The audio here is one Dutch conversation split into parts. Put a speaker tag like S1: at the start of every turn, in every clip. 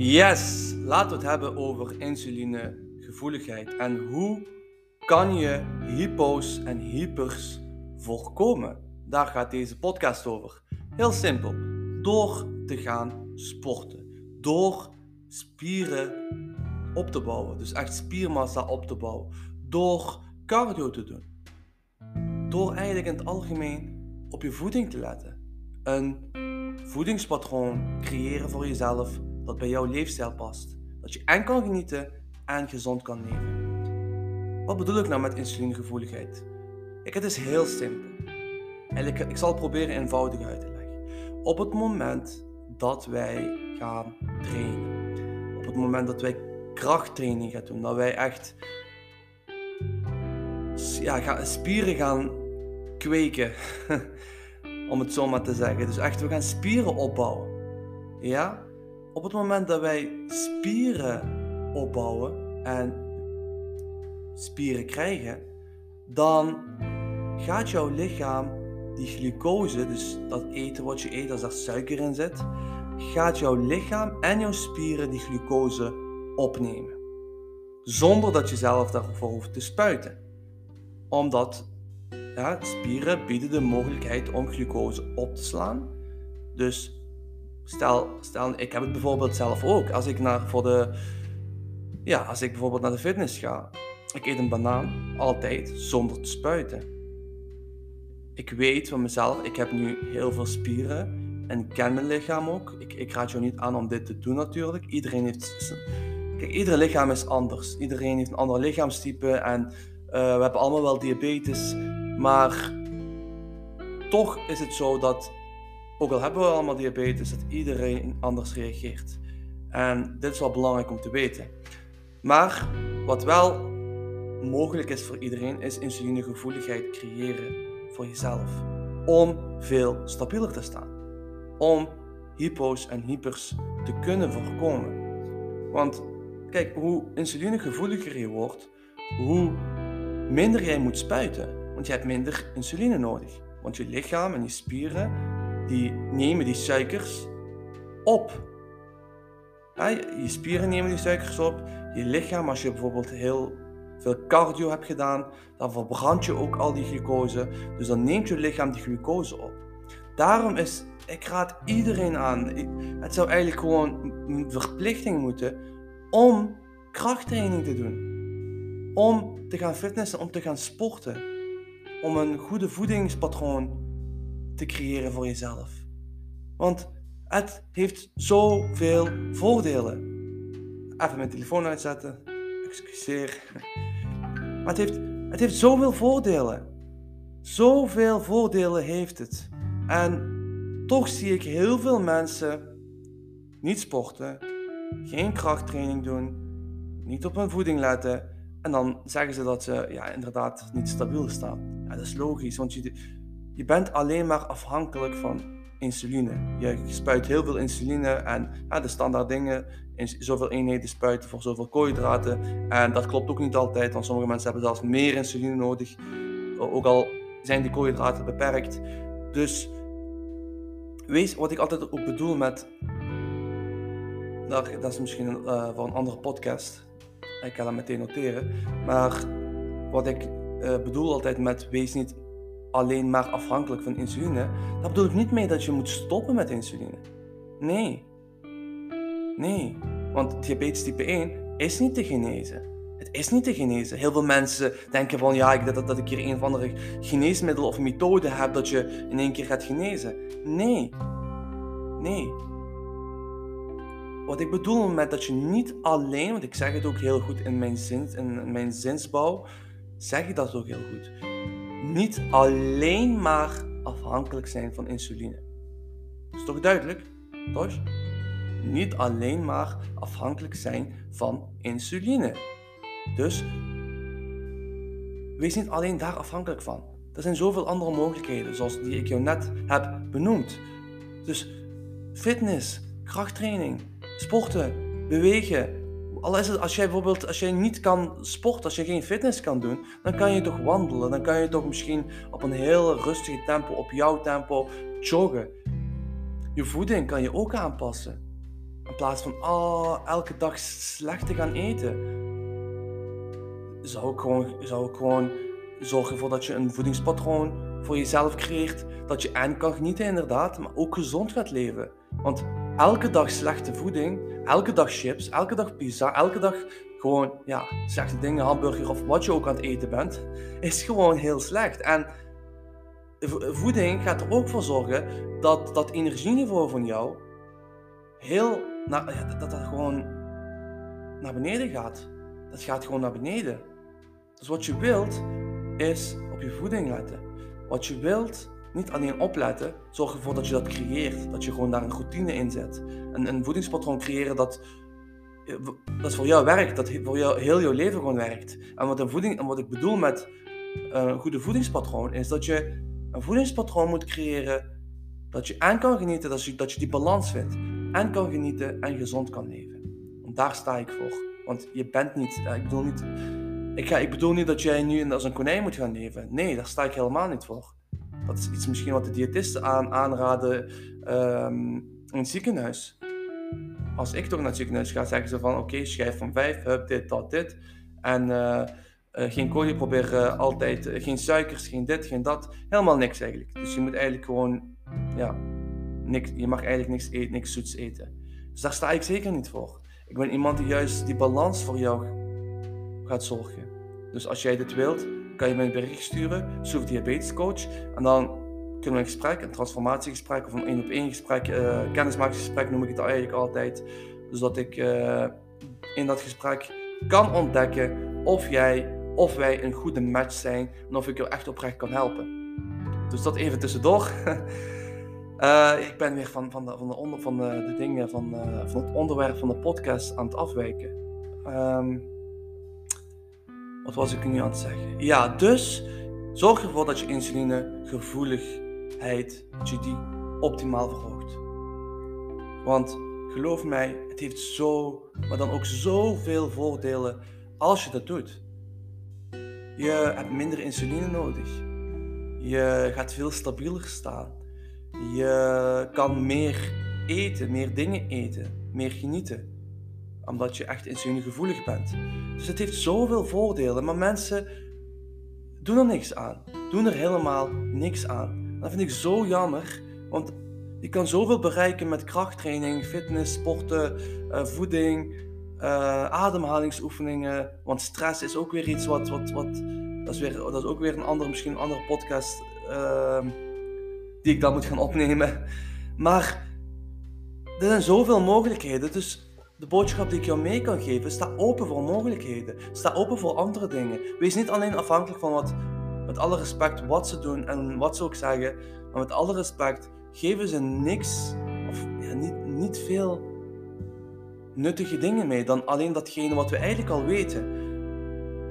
S1: Yes, laten we het hebben over insulinegevoeligheid en hoe kan je hypo's en hypers voorkomen. Daar gaat deze podcast over. Heel simpel, door te gaan sporten, door spieren op te bouwen, dus echt spiermassa op te bouwen, door cardio te doen, door eigenlijk in het algemeen op je voeding te letten, een voedingspatroon creëren voor jezelf dat bij jouw leefstijl past. Dat je en kan genieten en gezond kan leven. Wat bedoel ik nou met insulinegevoeligheid? Kijk, het is heel simpel. Eigenlijk, ik zal het proberen eenvoudig uit te leggen. Op het moment dat wij gaan trainen, op het moment dat wij krachttraining gaan doen, dat wij echt ja, spieren gaan kweken, om het zo maar te zeggen. Dus echt, we gaan spieren opbouwen. Ja? Op het moment dat wij spieren opbouwen en spieren krijgen, dan gaat jouw lichaam die glucose, dus dat eten wat je eet als daar suiker in zit, gaat jouw lichaam en jouw spieren die glucose opnemen. Zonder dat je zelf daarvoor hoeft te spuiten. Omdat ja, spieren bieden de mogelijkheid om glucose op te slaan. Dus Stel, stel, ik heb het bijvoorbeeld zelf ook. Als ik naar voor de, ja, als ik bijvoorbeeld naar de fitness ga, ik eet een banaan altijd zonder te spuiten. Ik weet van mezelf, ik heb nu heel veel spieren en ken mijn lichaam ook. Ik, ik raad jou niet aan om dit te doen natuurlijk. Iedereen heeft, kijk, ieder lichaam is anders. Iedereen heeft een ander lichaamstype en uh, we hebben allemaal wel diabetes, maar toch is het zo dat ook al hebben we allemaal diabetes, dat iedereen anders reageert. En dit is wel belangrijk om te weten. Maar wat wel mogelijk is voor iedereen, is insulinegevoeligheid creëren voor jezelf. Om veel stabieler te staan. Om hypo's en hypers te kunnen voorkomen. Want kijk, hoe insulinegevoeliger je wordt, hoe minder jij moet spuiten. Want je hebt minder insuline nodig. Want je lichaam en je spieren die nemen die suikers op. je spieren nemen die suikers op. Je lichaam, als je bijvoorbeeld heel veel cardio hebt gedaan, dan verbrand je ook al die glucose. Dus dan neemt je lichaam die glucose op. Daarom is, ik raad iedereen aan, het zou eigenlijk gewoon een verplichting moeten om krachttraining te doen. Om te gaan fitnessen, om te gaan sporten. Om een goede voedingspatroon te creëren voor jezelf. Want het heeft zoveel voordelen. Even mijn telefoon uitzetten. Excuseer. Maar het heeft, het heeft zoveel voordelen. Zoveel voordelen heeft het. En toch zie ik heel veel mensen niet sporten, geen krachttraining doen, niet op hun voeding letten. En dan zeggen ze dat ze ja, inderdaad niet stabiel staan. Ja, dat is logisch, want je, je bent alleen maar afhankelijk van insuline. Je spuit heel veel insuline en ja, de standaard dingen, zoveel eenheden spuiten voor zoveel koolhydraten. En dat klopt ook niet altijd, want sommige mensen hebben zelfs meer insuline nodig, ook al zijn die koolhydraten beperkt. Dus wees wat ik altijd ook bedoel met, dat is misschien uh, voor een andere podcast, ik ga dat meteen noteren, maar wat ik uh, bedoel altijd met wees niet alleen maar afhankelijk van insuline, dat bedoel ik niet mee dat je moet stoppen met insuline. Nee. Nee. Want diabetes type 1 is niet te genezen. Het is niet te genezen. Heel veel mensen denken van ja, ik, dat, dat ik hier een of andere geneesmiddel of methode heb dat je in één keer gaat genezen. Nee. Nee. Wat ik bedoel met dat je niet alleen, want ik zeg het ook heel goed in mijn, zin, in mijn zinsbouw, zeg ik dat ook heel goed niet alleen maar afhankelijk zijn van insuline. Is toch duidelijk? Toch? Niet alleen maar afhankelijk zijn van insuline. Dus wees niet alleen daar afhankelijk van. Er zijn zoveel andere mogelijkheden, zoals die ik jou net heb benoemd. Dus fitness, krachttraining, sporten, bewegen, al is als jij bijvoorbeeld als jij niet kan sporten, als je geen fitness kan doen, dan kan je toch wandelen. Dan kan je toch misschien op een heel rustige tempo, op jouw tempo, joggen. Je voeding kan je ook aanpassen. Een plaats van oh, elke dag slecht te gaan eten, zou ik gewoon, zou ik gewoon zorgen ervoor dat je een voedingspatroon voor jezelf creëert. Dat je en kan genieten inderdaad, maar ook gezond gaat leven. Want elke dag slechte voeding, elke dag chips, elke dag pizza, elke dag gewoon ja, slechte dingen, hamburger of wat je ook aan het eten bent, is gewoon heel slecht. En voeding gaat er ook voor zorgen dat dat energieniveau van jou heel, dat dat gewoon naar beneden gaat. Dat gaat gewoon naar beneden. Dus wat je wilt, is op je voeding letten. Wat je wilt, niet alleen opletten, zorg ervoor dat je dat creëert. Dat je gewoon daar een routine in zet. Een, een voedingspatroon creëren dat, eh, dat voor jou werkt. Dat voor jou, heel jouw leven gewoon werkt. En wat, een voeding, en wat ik bedoel met uh, een goede voedingspatroon, is dat je een voedingspatroon moet creëren dat je aan kan genieten, dat je, dat je die balans vindt. En kan genieten en gezond kan leven. Want daar sta ik voor. Want je bent niet, ik bedoel niet, ik, ga, ik bedoel niet dat jij nu als een konijn moet gaan leven. Nee, daar sta ik helemaal niet voor. Dat is iets misschien wat de diëtisten aan, aanraden um, in het ziekenhuis. Als ik toch naar het ziekenhuis ga, zeggen ze van oké, schijf van vijf, hup, dit, dat, dit. En uh, uh, geen koolje, probeer uh, altijd geen suikers, geen dit, geen dat. Helemaal niks eigenlijk. Dus je moet eigenlijk gewoon, ja, niks, je mag eigenlijk niks, eten, niks zoets eten. Dus daar sta ik zeker niet voor. Ik ben iemand die juist die balans voor jou gaat zorgen. Dus als jij dit wilt, kan je mij een bericht sturen, zoek diabetescoach. En dan kunnen we een gesprek, een transformatiegesprek of een één op één gesprek, uh, kennismakingsgesprek noem ik het eigenlijk altijd. Zodat ik uh, in dat gesprek kan ontdekken of jij of wij een goede match zijn en of ik jou echt oprecht kan helpen. Dus dat even tussendoor. uh, ik ben weer van, van, de, van, de, onder, van de, dingen, van, van het onderwerp van de podcast aan het afwijken. Um, wat was ik nu aan het zeggen? Ja, dus zorg ervoor dat je insulinegevoeligheid, dat je die optimaal verhoogt. Want geloof mij, het heeft zo, maar dan ook zoveel voordelen als je dat doet. Je hebt minder insuline nodig. Je gaat veel stabieler staan. Je kan meer eten, meer dingen eten, meer genieten omdat je echt insulinegevoelig bent. Dus het heeft zoveel voordelen, maar mensen doen er niks aan. Doen er helemaal niks aan. Dat vind ik zo jammer, want je kan zoveel bereiken met krachttraining, fitness, sporten, uh, voeding, uh, ademhalingsoefeningen. Want stress is ook weer iets wat, wat, wat dat, is weer, dat is ook weer een andere, misschien een andere podcast uh, die ik dan moet gaan opnemen. Maar er zijn zoveel mogelijkheden, dus de boodschap die ik jou mee kan geven, sta open voor mogelijkheden. Sta open voor andere dingen. Wees niet alleen afhankelijk van wat, met alle respect, wat ze doen en wat ze ook zeggen. Maar met alle respect, geven ze niks of ja, niet, niet veel nuttige dingen mee dan alleen datgene wat we eigenlijk al weten.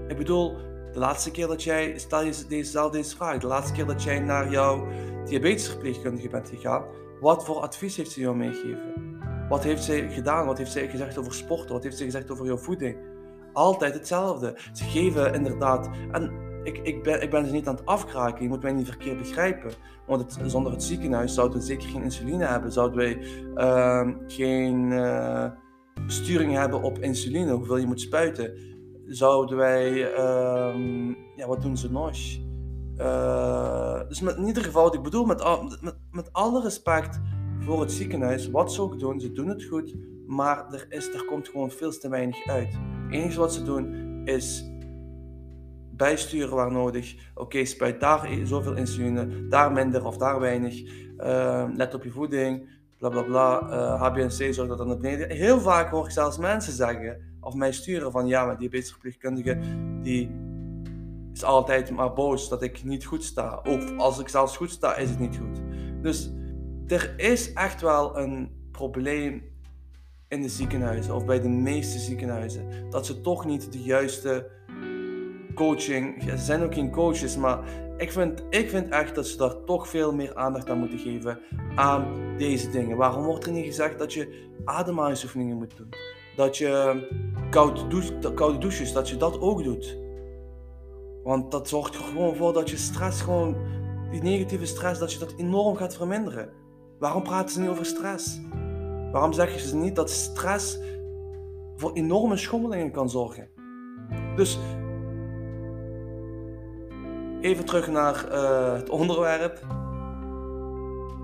S1: Ik bedoel, de laatste keer dat jij, stel je deze, deze vraag, de laatste keer dat jij naar jouw diabetesverpleegkundige bent gegaan, wat voor advies heeft ze jou meegegeven? Wat heeft zij gedaan? Wat heeft zij gezegd over sporten? Wat heeft zij gezegd over jouw voeding? Altijd hetzelfde. Ze geven inderdaad. En ik, ik, ben, ik ben ze niet aan het afkraken. Je moet mij niet verkeerd begrijpen. Want zonder het ziekenhuis zouden we zeker geen insuline hebben. Zouden wij uh, geen uh, sturing hebben op insuline, hoeveel je moet spuiten. Zouden wij. Uh, ja, wat doen ze nog? Uh, dus in ieder geval, ik bedoel met, met, met alle respect voor het ziekenhuis, wat ze ook doen, ze doen het goed, maar er, is, er komt gewoon veel te weinig uit. Het enige wat ze doen is bijsturen waar nodig. Oké, spuit daar zoveel insuline, daar minder of daar weinig. Uh, let op je voeding, bla bla bla. Uh, eh, HbA1c zorgt dat naar beneden. Heel vaak hoor ik zelfs mensen zeggen of mij sturen van ja, maar diabetesverpleegkundige die is altijd maar boos dat ik niet goed sta. Of als ik zelfs goed sta, is het niet goed. Dus er is echt wel een probleem in de ziekenhuizen, of bij de meeste ziekenhuizen, dat ze toch niet de juiste coaching. Ze zijn ook geen coaches, maar ik vind, ik vind echt dat ze daar toch veel meer aandacht aan moeten geven aan deze dingen. Waarom wordt er niet gezegd dat je ademhalingsoefeningen moet doen? Dat je koude, koude douches, dat je dat ook doet. Want dat zorgt er gewoon voor dat je stress gewoon, die negatieve stress, dat je dat enorm gaat verminderen. Waarom praten ze niet over stress? Waarom zeg je ze niet dat stress voor enorme schommelingen kan zorgen? Dus even terug naar uh, het onderwerp.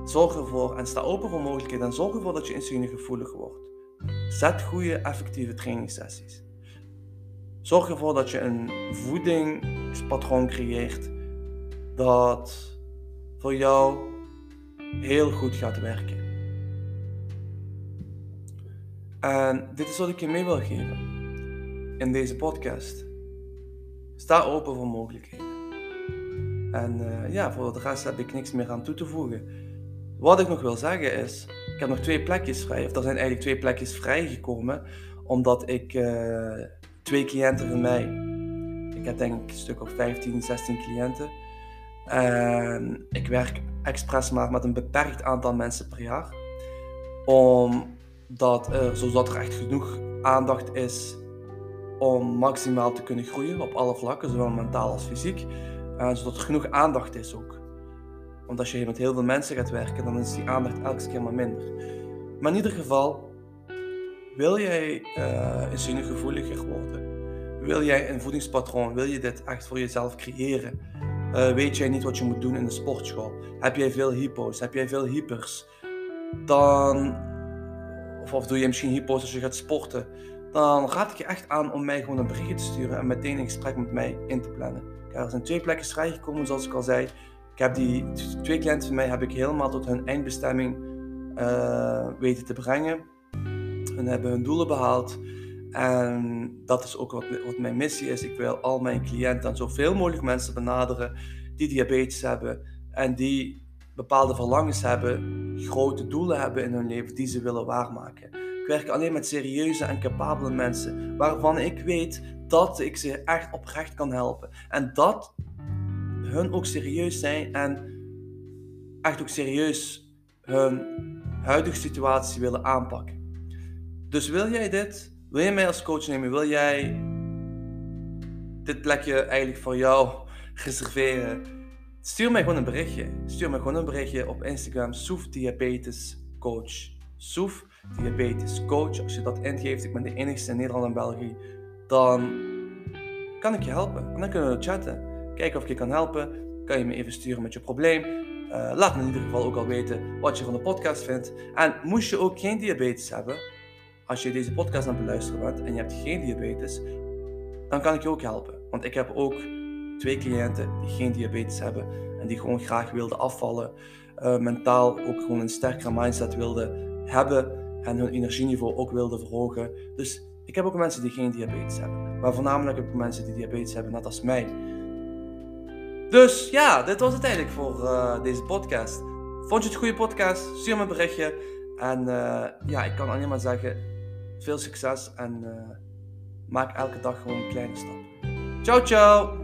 S1: Zorg ervoor en sta open voor mogelijkheden en zorg ervoor dat je insulinegevoelig wordt. Zet goede, effectieve trainingssessies. Zorg ervoor dat je een voedingspatroon creëert dat voor jou heel goed gaat werken. En dit is wat ik je mee wil geven in deze podcast. Sta open voor mogelijkheden. En uh, ja, voor de rest heb ik niks meer aan toe te voegen. Wat ik nog wil zeggen is, ik heb nog twee plekjes vrij. Of er zijn eigenlijk twee plekjes vrijgekomen, omdat ik uh, twee cliënten van mij, ik heb denk ik een stuk of 15, 16 cliënten. En ik werk expres maar met een beperkt aantal mensen per jaar. Omdat er, zodat er echt genoeg aandacht is om maximaal te kunnen groeien op alle vlakken, zowel mentaal als fysiek. En zodat er genoeg aandacht is ook. Want als je met heel veel mensen gaat werken, dan is die aandacht elke keer maar minder. Maar in ieder geval, wil jij uh, insulinegevoeliger worden? Wil jij een voedingspatroon? Wil je dit echt voor jezelf creëren? Uh, weet jij niet wat je moet doen in de sportschool? Heb jij veel hypo's? Heb jij veel hypers? Dan, of, of doe je misschien hypo's als je gaat sporten? Dan raad ik je echt aan om mij gewoon een berichtje te sturen en meteen een gesprek met mij in te plannen. er zijn twee plekken vrijgekomen, zoals ik al zei. Ik heb die twee cliënten van mij heb ik helemaal tot hun eindbestemming uh, weten te brengen. En hebben hun doelen behaald. En dat is ook wat, wat mijn missie is. Ik wil al mijn cliënten en zoveel mogelijk mensen benaderen die diabetes hebben en die bepaalde verlangens hebben, grote doelen hebben in hun leven die ze willen waarmaken. Ik werk alleen met serieuze en capabele mensen waarvan ik weet dat ik ze echt oprecht kan helpen. En dat hun ook serieus zijn en echt ook serieus hun huidige situatie willen aanpakken. Dus wil jij dit? Wil je mij als coach nemen? Wil jij dit plekje eigenlijk voor jou reserveren? Stuur mij gewoon een berichtje. Stuur mij gewoon een berichtje op Instagram. Soef Diabetes Coach. Soef Diabetes Coach. Als je dat ingeeft, ik ben de enigste in Nederland en België. Dan kan ik je helpen. En dan kunnen we chatten. Kijken of ik je kan helpen. Kan je me even sturen met je probleem. Uh, laat me in ieder geval ook al weten wat je van de podcast vindt. En moest je ook geen diabetes hebben, als je deze podcast aan het beluisteren bent en je hebt geen diabetes, dan kan ik je ook helpen. Want ik heb ook twee cliënten die geen diabetes hebben en die gewoon graag wilden afvallen, uh, mentaal ook gewoon een sterkere mindset wilden hebben en hun energieniveau ook wilden verhogen. Dus ik heb ook mensen die geen diabetes hebben, maar voornamelijk heb ik mensen die diabetes hebben, net als mij. Dus ja, dit was het eigenlijk voor uh, deze podcast. Vond je het een goede podcast? Stuur me een berichtje. En uh, ja, ik kan alleen maar zeggen, veel succes en uh, maak elke dag gewoon een kleine stap. Ciao, ciao!